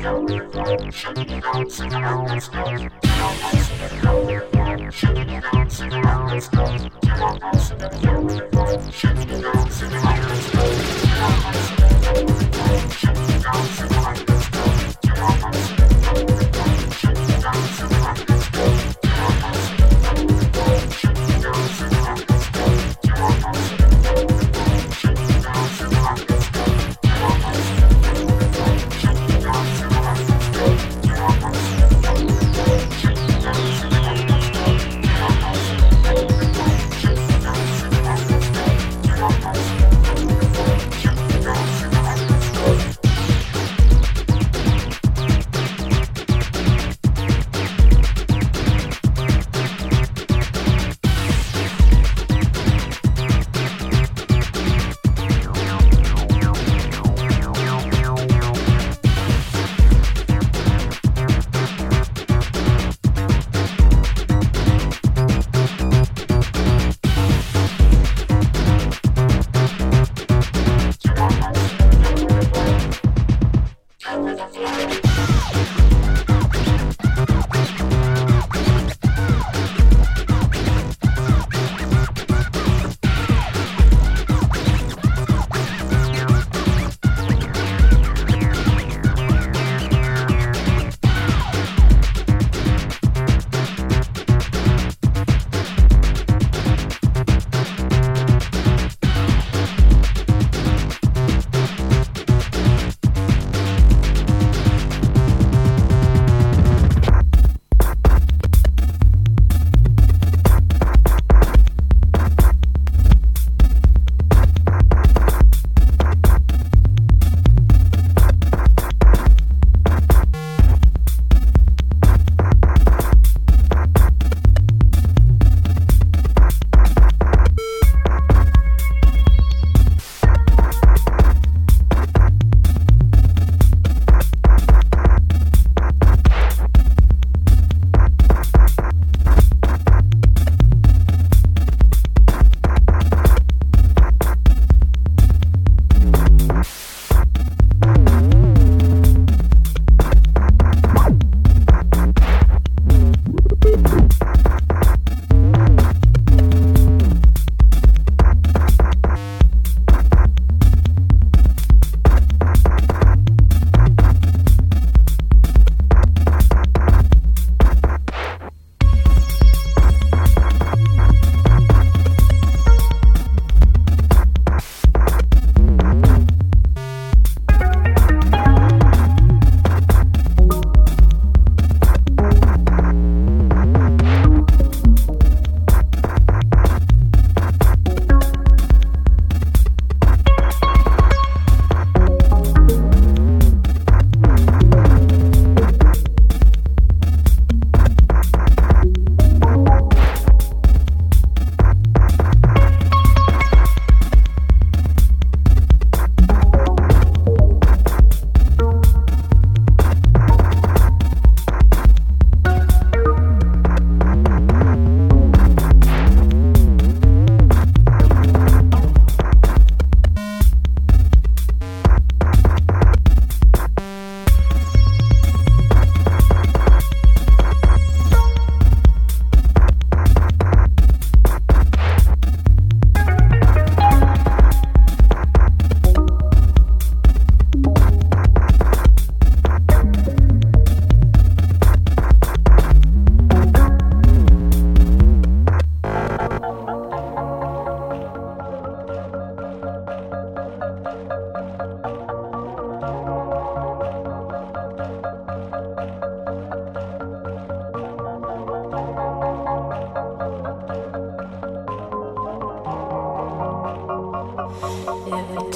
Shut it down, sing around, let's go.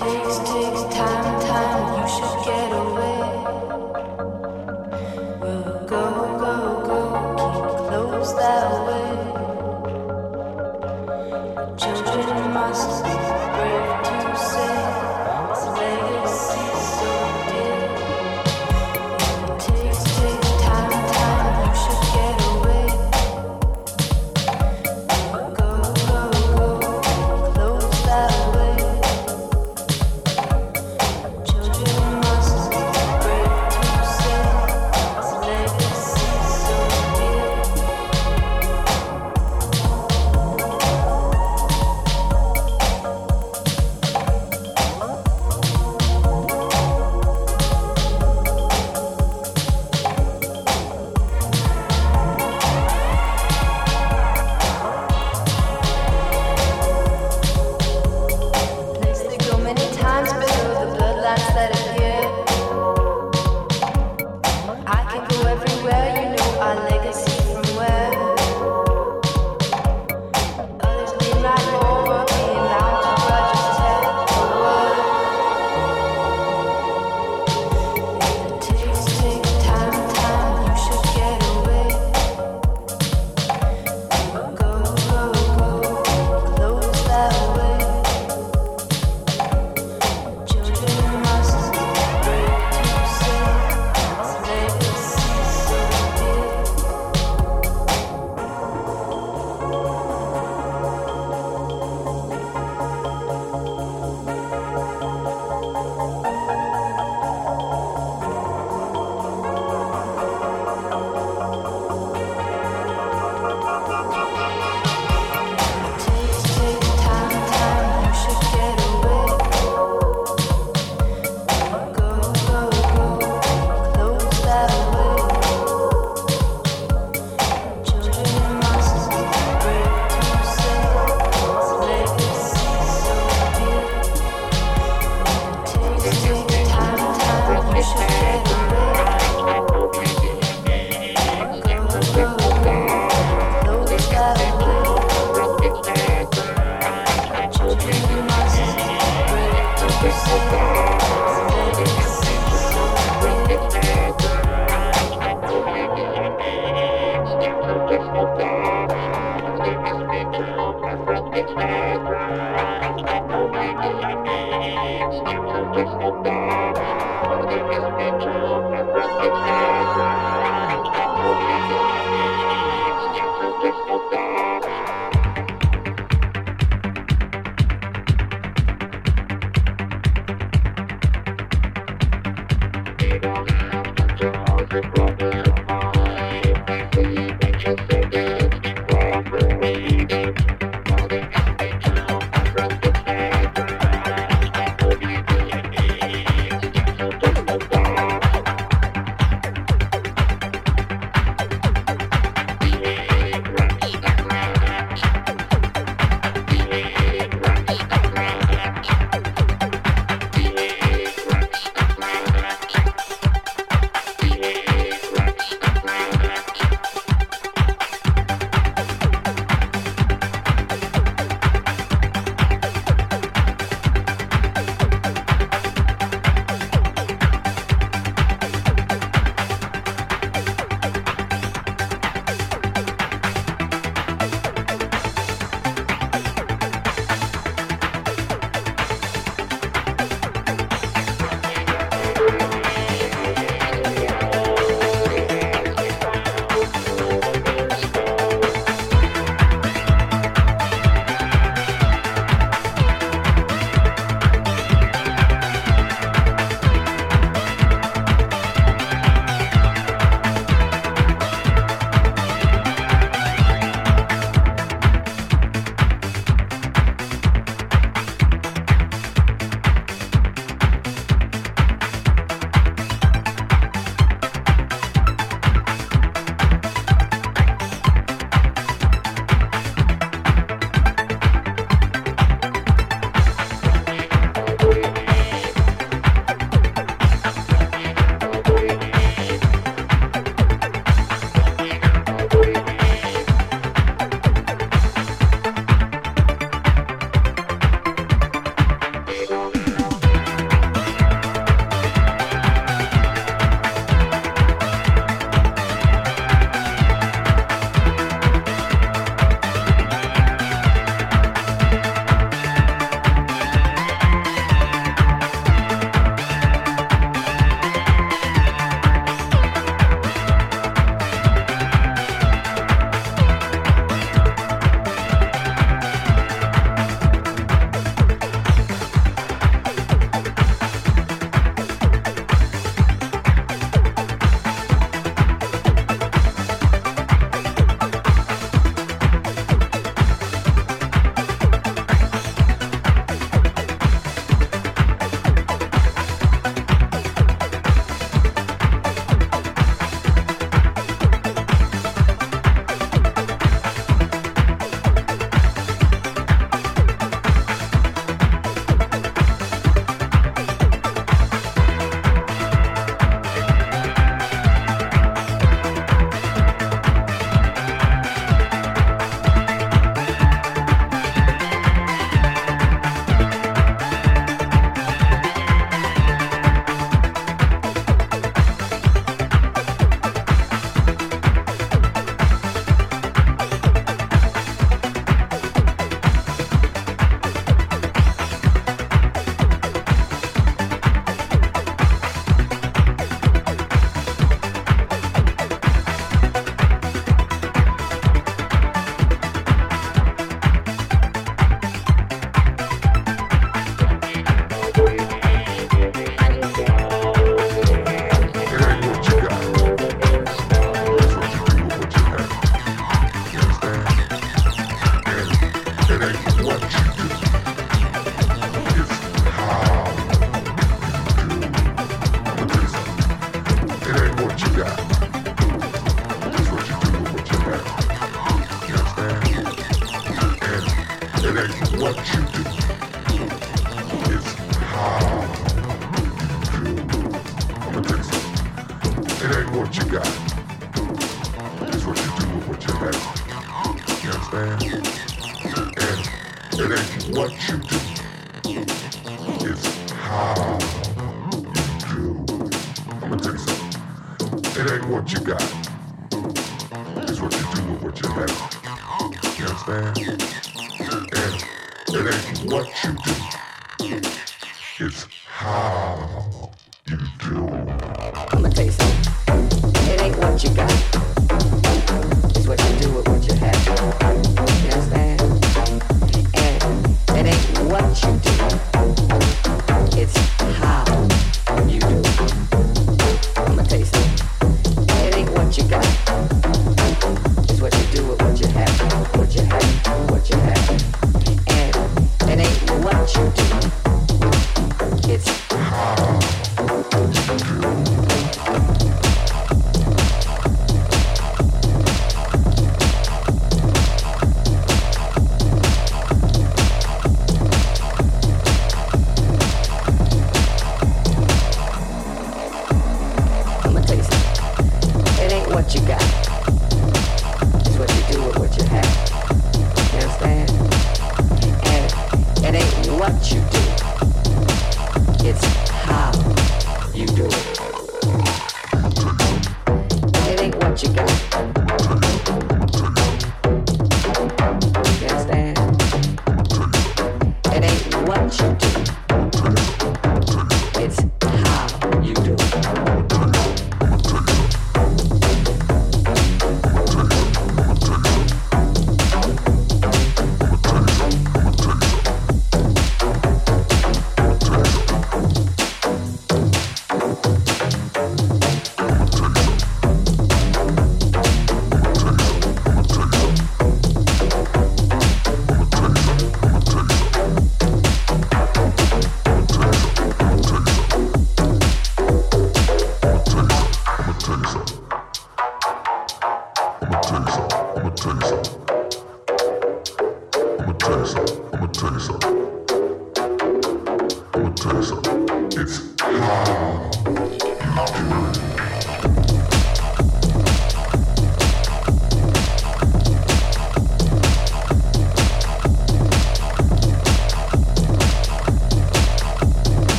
takes, takes time, time. You should get away.